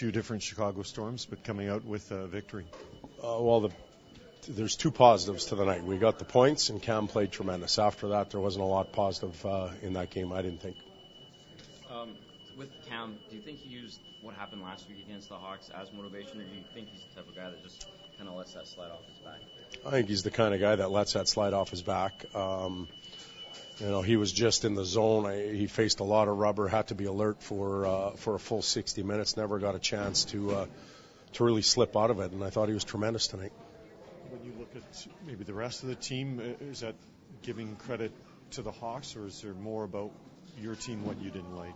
few different Chicago Storms, but coming out with a victory. Uh, well, the, there's two positives to the night. We got the points, and Cam played tremendous. After that, there wasn't a lot positive uh, in that game. I didn't think. Um, with Cam, do you think he used what happened last week against the Hawks as motivation, or do you think he's the type of guy that just kind of lets that slide off his back? I think he's the kind of guy that lets that slide off his back. Um, you know, he was just in the zone. I, he faced a lot of rubber, had to be alert for uh, for a full 60 minutes. Never got a chance to uh, to really slip out of it, and I thought he was tremendous tonight. When you look at maybe the rest of the team, uh, is that giving credit to the Hawks, or is there more about your team what you didn't like?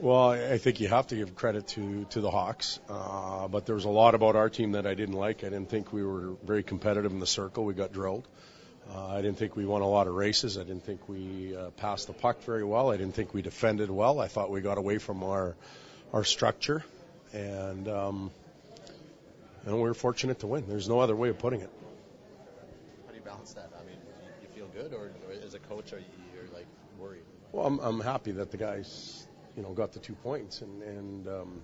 Well, I think you have to give credit to to the Hawks, uh, but there was a lot about our team that I didn't like. I didn't think we were very competitive in the circle. We got drilled. Uh, I didn't think we won a lot of races. I didn't think we uh, passed the puck very well. I didn't think we defended well. I thought we got away from our our structure, and um, and we were fortunate to win. There's no other way of putting it. How do you balance that? I mean, you feel good, or, or as a coach, are you you're like worried? Well, I'm, I'm happy that the guys, you know, got the two points, and and um,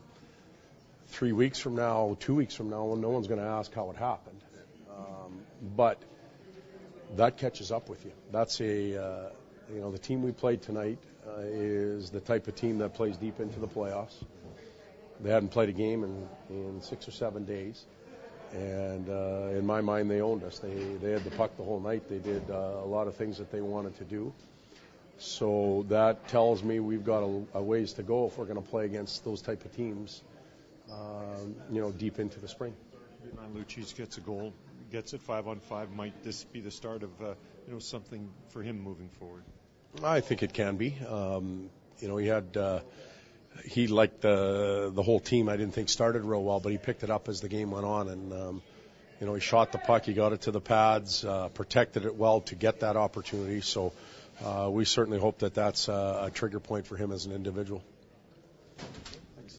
three weeks from now, two weeks from now, no one's going to ask how it happened. Um, but that catches up with you. That's a, uh, you know, the team we played tonight uh, is the type of team that plays deep into the playoffs. They hadn't played a game in, in six or seven days. And uh, in my mind, they owned us. They, they had the puck the whole night. They did uh, a lot of things that they wanted to do. So that tells me we've got a, a ways to go if we're going to play against those type of teams, um, you know, deep into the spring. Lucic gets a goal gets it five on five, might this be the start of uh, you know something for him moving forward? I think it can be. Um, you know, he had uh, he like the the whole team. I didn't think started real well, but he picked it up as the game went on, and um, you know he shot the puck, he got it to the pads, uh, protected it well to get that opportunity. So uh, we certainly hope that that's uh, a trigger point for him as an individual.